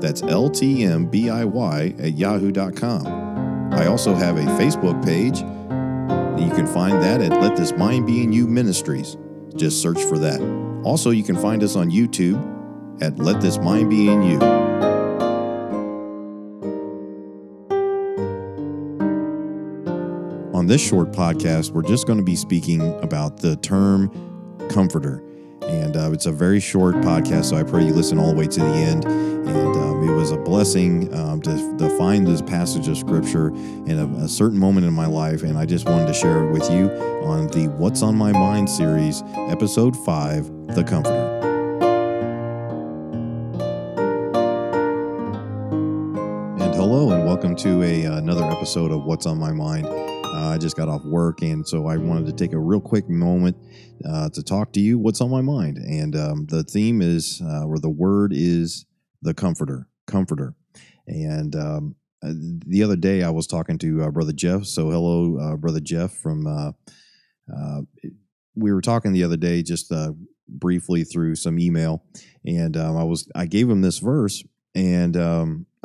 That's LTMBIY at yahoo.com. I also have a Facebook page. You can find that at Let This Mind Be in You Ministries. Just search for that. Also, you can find us on YouTube at Let This Mind Be in You. On this short podcast, we're just going to be speaking about the term comforter. And uh, it's a very short podcast, so I pray you listen all the way to the end. And um, it was a blessing um, to, to, find this passage of scripture in a, a, certain moment in my life. And I just wanted to share it with you on the What's on My Mind series, episode five The Comforter. And hello, and welcome to a, another episode of What's on My Mind. Uh, I just got off work, and so I wanted to take a real quick moment uh, to talk to you. What's on my mind? And um, the theme is, uh, or the word is, the comforter, comforter. And um, uh, the other day, I was talking to uh, Brother Jeff. So, hello, uh, Brother Jeff. From we were talking the other day, just briefly through some email, and um, I was I gave him this verse, and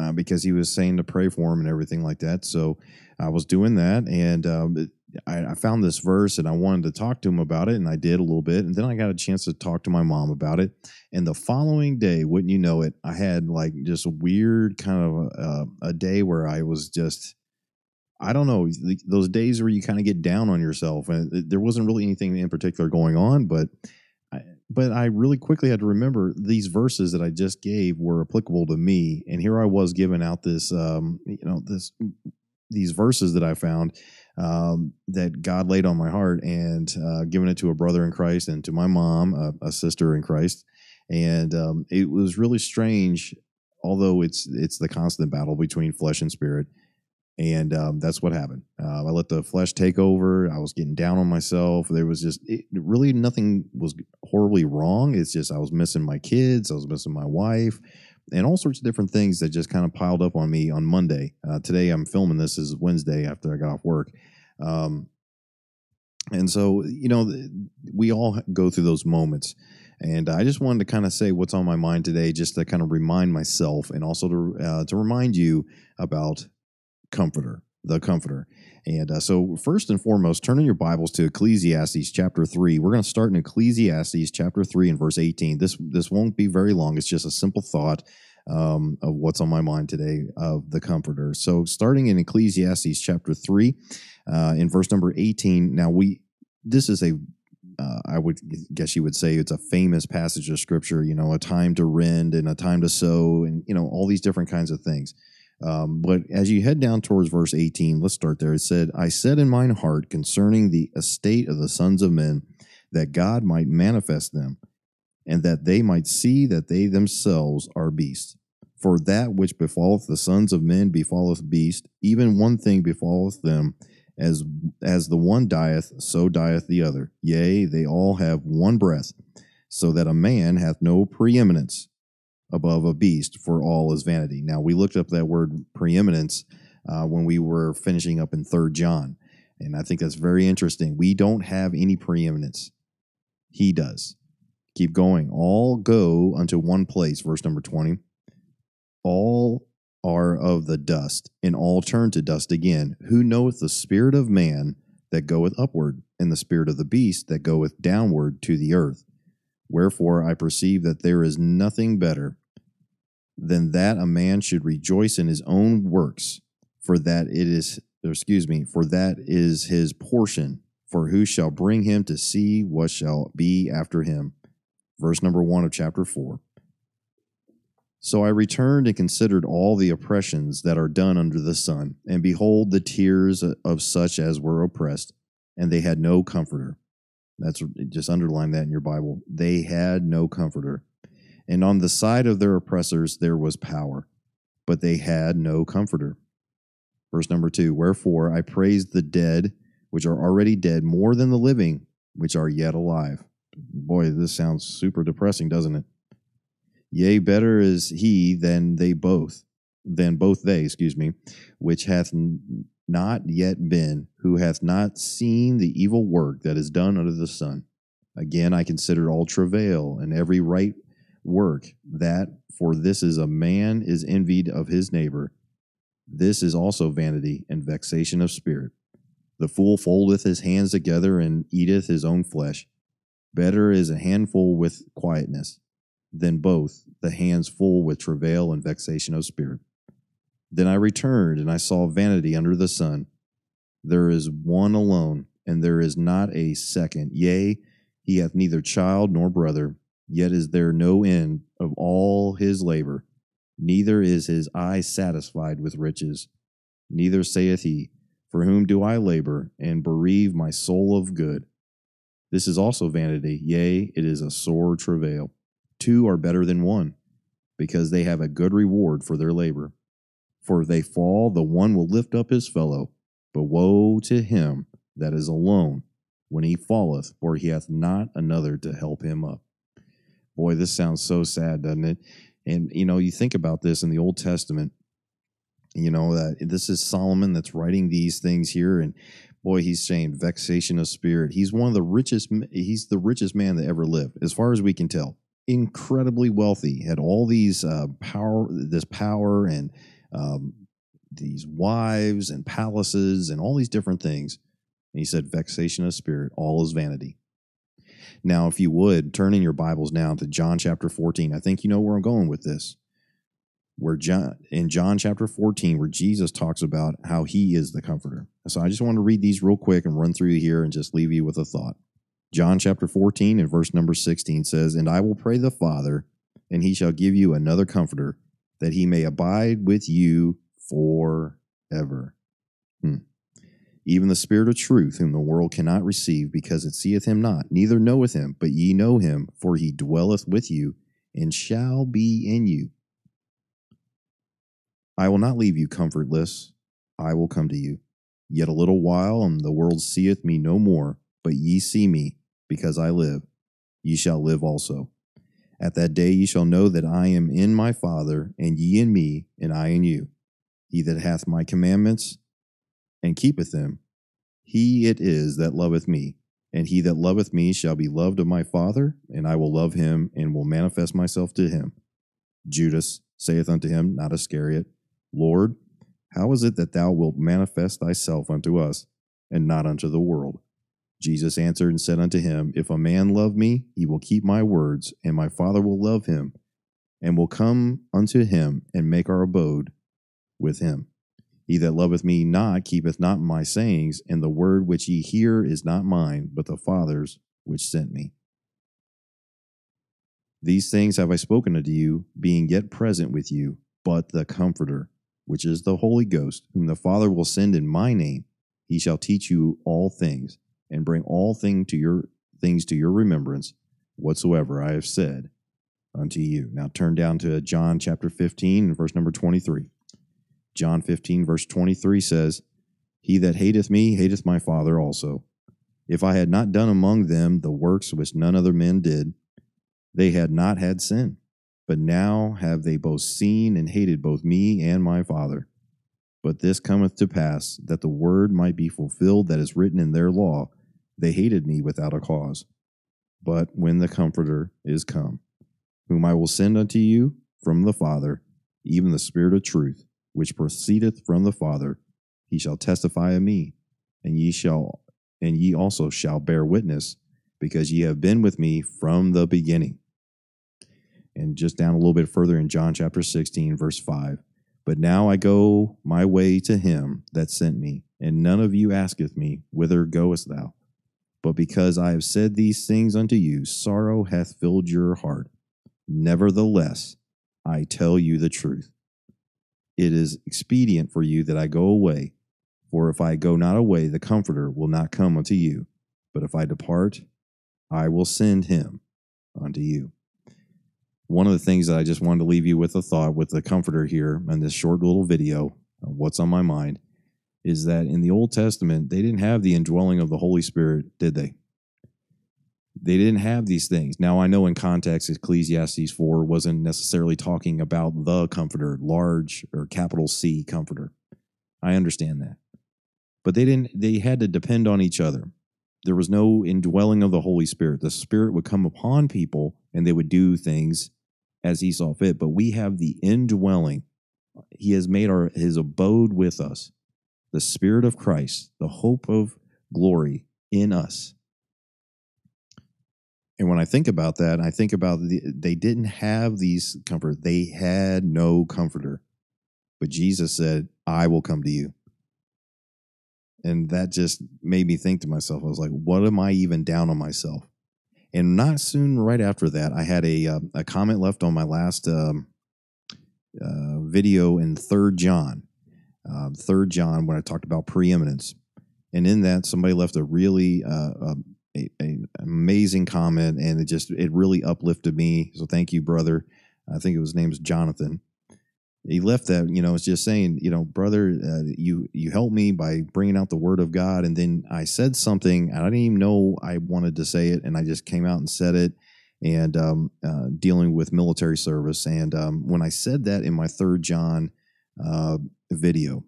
um, because he was saying to pray for him and everything like that. So I was doing that, and um, I, I, found this verse, and I wanted to talk to him about it, and I did a little bit, and then I got a chance to talk to my mom about it. And the following day, wouldn't you know it, I had like just a weird kind of a, uh, a day where I was just. I don't know those days where you kind of get down on yourself, and there wasn't really anything in particular going on, but but I really quickly had to remember these verses that I just gave were applicable to me, and here I was giving out this, um, you know, this these verses that I found um, that God laid on my heart and uh, giving it to a brother in Christ and to my mom, a, a sister in Christ. And um, it was really strange, although it's it's the constant battle between flesh and spirit. And um, that's what happened. Uh, I let the flesh take over. I was getting down on myself. There was just it, really nothing was horribly wrong. It's just I was missing my kids. I was missing my wife and all sorts of different things that just kind of piled up on me on Monday. Uh, today I'm filming this is Wednesday after I got off work. Um, and so, you know, we all go through those moments. And I just wanted to kind of say what's on my mind today, just to kind of remind myself and also to, uh, to remind you about Comforter, the Comforter. And uh, so, first and foremost, turn in your Bibles to Ecclesiastes chapter three. We're going to start in Ecclesiastes chapter three and verse eighteen. This this won't be very long. It's just a simple thought um, of what's on my mind today of the Comforter. So, starting in Ecclesiastes chapter three, uh, in verse number eighteen. Now, we this is a uh, I would guess you would say it's a famous passage of scripture. You know, a time to rend and a time to sow, and you know all these different kinds of things. Um, but as you head down towards verse 18, let's start there. It said, I said in mine heart concerning the estate of the sons of men, that God might manifest them, and that they might see that they themselves are beasts. For that which befalleth the sons of men befalleth beast, even one thing befalleth them. As, as the one dieth, so dieth the other. Yea, they all have one breath, so that a man hath no preeminence above a beast, for all is vanity. Now, we looked up that word preeminence uh, when we were finishing up in Third John, and I think that's very interesting. We don't have any preeminence, He does. Keep going. All go unto one place, verse number 20. All are of the dust, and all turn to dust again. Who knoweth the spirit of man that goeth upward, and the spirit of the beast that goeth downward to the earth? Wherefore I perceive that there is nothing better than that a man should rejoice in his own works, for that it is, excuse me, for that is his portion. For who shall bring him to see what shall be after him? Verse number one of chapter four. So I returned and considered all the oppressions that are done under the sun, and behold, the tears of such as were oppressed, and they had no comforter. That's just underline that in your Bible. They had no comforter and on the side of their oppressors there was power. but they had no comforter. Verse number two Wherefore I praise the dead, which are already dead, more than the living, which are yet alive. Boy, this sounds super depressing, doesn't it? Yea, better is he than they both, than both they, excuse me, which hath not yet been, who hath not seen the evil work that is done under the sun. Again, I considered all travail and every right work, that for this is a man is envied of his neighbor. This is also vanity and vexation of spirit. The fool foldeth his hands together and eateth his own flesh. Better is a handful with quietness than both the hands full with travail and vexation of spirit. Then I returned, and I saw vanity under the sun. There is one alone, and there is not a second. Yea, he hath neither child nor brother, yet is there no end of all his labor. Neither is his eye satisfied with riches. Neither saith he, For whom do I labor, and bereave my soul of good? This is also vanity, yea, it is a sore travail. Two are better than one, because they have a good reward for their labor. For if they fall, the one will lift up his fellow. But woe to him that is alone when he falleth, for he hath not another to help him up. Boy, this sounds so sad, doesn't it? And you know, you think about this in the Old Testament, you know, that this is Solomon that's writing these things here and boy, he's saying vexation of spirit. He's one of the richest he's the richest man that ever lived as far as we can tell. Incredibly wealthy, had all these uh, power this power and um, these wives and palaces and all these different things. And he said, vexation of spirit, all is vanity. Now, if you would, turn in your Bibles now to John chapter 14. I think you know where I'm going with this. Where John in John chapter 14, where Jesus talks about how he is the comforter. So I just want to read these real quick and run through here and just leave you with a thought. John chapter 14 and verse number 16 says, And I will pray the Father, and he shall give you another comforter, that he may abide with you forever. Hmm even the Spirit of truth, whom the world cannot receive, because it seeth him not, neither knoweth him, but ye know him, for he dwelleth with you, and shall be in you. I will not leave you comfortless, I will come to you. Yet a little while, and the world seeth me no more, but ye see me, because I live. Ye shall live also. At that day ye shall know that I am in my Father, and ye in me, and I in you. He that hath my commandments, and keepeth them, he it is that loveth me. And he that loveth me shall be loved of my Father, and I will love him, and will manifest myself to him. Judas saith unto him, not Iscariot, Lord, how is it that thou wilt manifest thyself unto us, and not unto the world? Jesus answered and said unto him, If a man love me, he will keep my words, and my Father will love him, and will come unto him, and make our abode with him. He that loveth me not keepeth not my sayings, and the word which ye hear is not mine, but the Father's which sent me. These things have I spoken unto you, being yet present with you, but the Comforter, which is the Holy Ghost, whom the Father will send in my name, he shall teach you all things, and bring all thing to your things to your remembrance, whatsoever I have said unto you. Now turn down to John chapter 15 verse number 23. John 15, verse 23 says, He that hateth me hateth my Father also. If I had not done among them the works which none other men did, they had not had sin. But now have they both seen and hated both me and my Father. But this cometh to pass, that the word might be fulfilled that is written in their law, they hated me without a cause. But when the Comforter is come, whom I will send unto you from the Father, even the Spirit of truth, which proceedeth from the Father, he shall testify of me, and ye shall and ye also shall bear witness, because ye have been with me from the beginning. And just down a little bit further in John chapter 16, verse 5. But now I go my way to him that sent me, and none of you asketh me, Whither goest thou? But because I have said these things unto you, sorrow hath filled your heart. Nevertheless, I tell you the truth it is expedient for you that I go away. For if I go not away, the Comforter will not come unto you. But if I depart, I will send him unto you. one of the things that I just wanted to leave you with a thought with the comforter here in this short little video, uh, what's on my mind, is that in the Old Testament, they didn't have the indwelling of the Holy Spirit, did they? They didn't have these things. Now, I know in context, Ecclesiastes 4 wasn't necessarily talking about the comforter, large or capital C comforter. I understand that. But they didn't, they had to depend on each other. There was no indwelling of the Holy Spirit. The Spirit would come upon people and they would do things as he saw fit. But we have the indwelling. He has made our his abode with us. The Spirit of Christ, the hope of glory in us. And when I think about that, I think about the, they didn't have these comfort. They had no comforter. But Jesus said, I will come to you. And that just made me think to myself, I was like, what am I even down on myself? And not soon right after that, I had a, uh, a comment left on my last um, uh, video in Third John. Uh, Third John, when I talked about preeminence. And in that, somebody left a really uh, um, a, a amazing comment, and it just it really uplifted me. So thank you, brother. I think it was name's Jonathan he left that you know it's just saying you know brother uh, you you helped me by bringing out the word of god and then i said something i didn't even know i wanted to say it and i just came out and said it and um, uh, dealing with military service and um, when i said that in my third john uh, video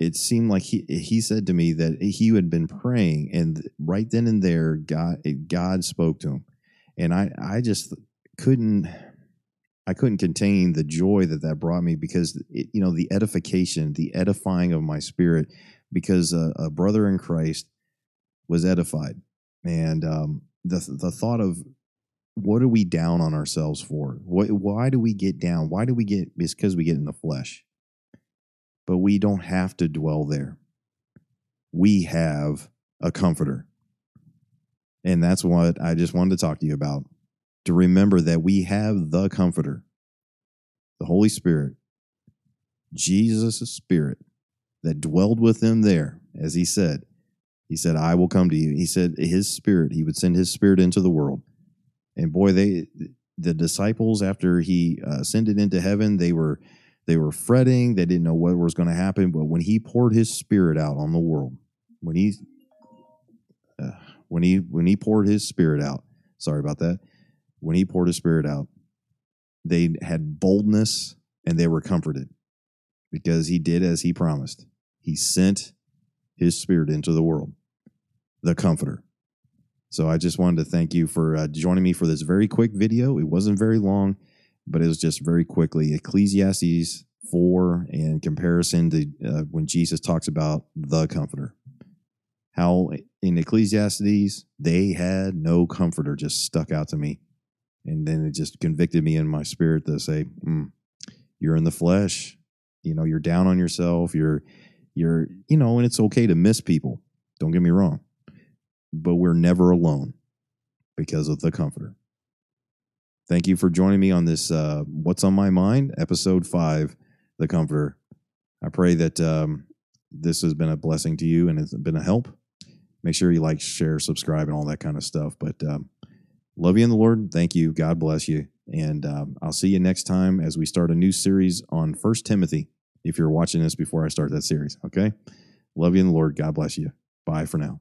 it seemed like he he said to me that he had been praying and right then and there god god spoke to him and i i just couldn't I couldn't contain the joy that that brought me because it, you know the edification, the edifying of my spirit, because a, a brother in Christ was edified, and um, the the thought of what are we down on ourselves for? What, why do we get down? Why do we get? It's because we get in the flesh, but we don't have to dwell there. We have a comforter, and that's what I just wanted to talk to you about to remember that we have the Comforter, the Holy Spirit, Jesus' Spirit that dwelled with them there, as he said. He said, I will come to you. He said, His Spirit, He would send His Spirit into the world. And boy, they, the disciples, after He uh, ascended into heaven, they were. They were fretting. They didn't know what was going to happen. But when he poured his spirit out on the world, when he uh, when he when he poured his spirit out, sorry about that when he poured his spirit out, they had boldness and they were comforted because he did as he promised. He sent his spirit into the world, the comforter. So I just wanted to thank you for uh, joining me for this very quick video. It wasn't very long, but it was just very quickly. Ecclesiastes 4 in comparison to uh, when Jesus talks about the comforter. How in Ecclesiastes, they had no comforter, just stuck out to me. And then it just convicted me in my spirit to say mm, you're in the flesh. You know you're down on yourself. You're you're you know and it's okay to miss people. Don't get me wrong. But we're never alone because of the comforter thank you for joining me on this uh, what's on my mind episode 5 the comforter i pray that um, this has been a blessing to you and it's been a help make sure you like share subscribe and all that kind of stuff but um, love you in the Lord. Thank you. God bless you. And um, I'll see you next time as we start a new series on First Timothy. If you're watching this before I start that series, okay? Love you in the Lord. God bless you. Bye for now.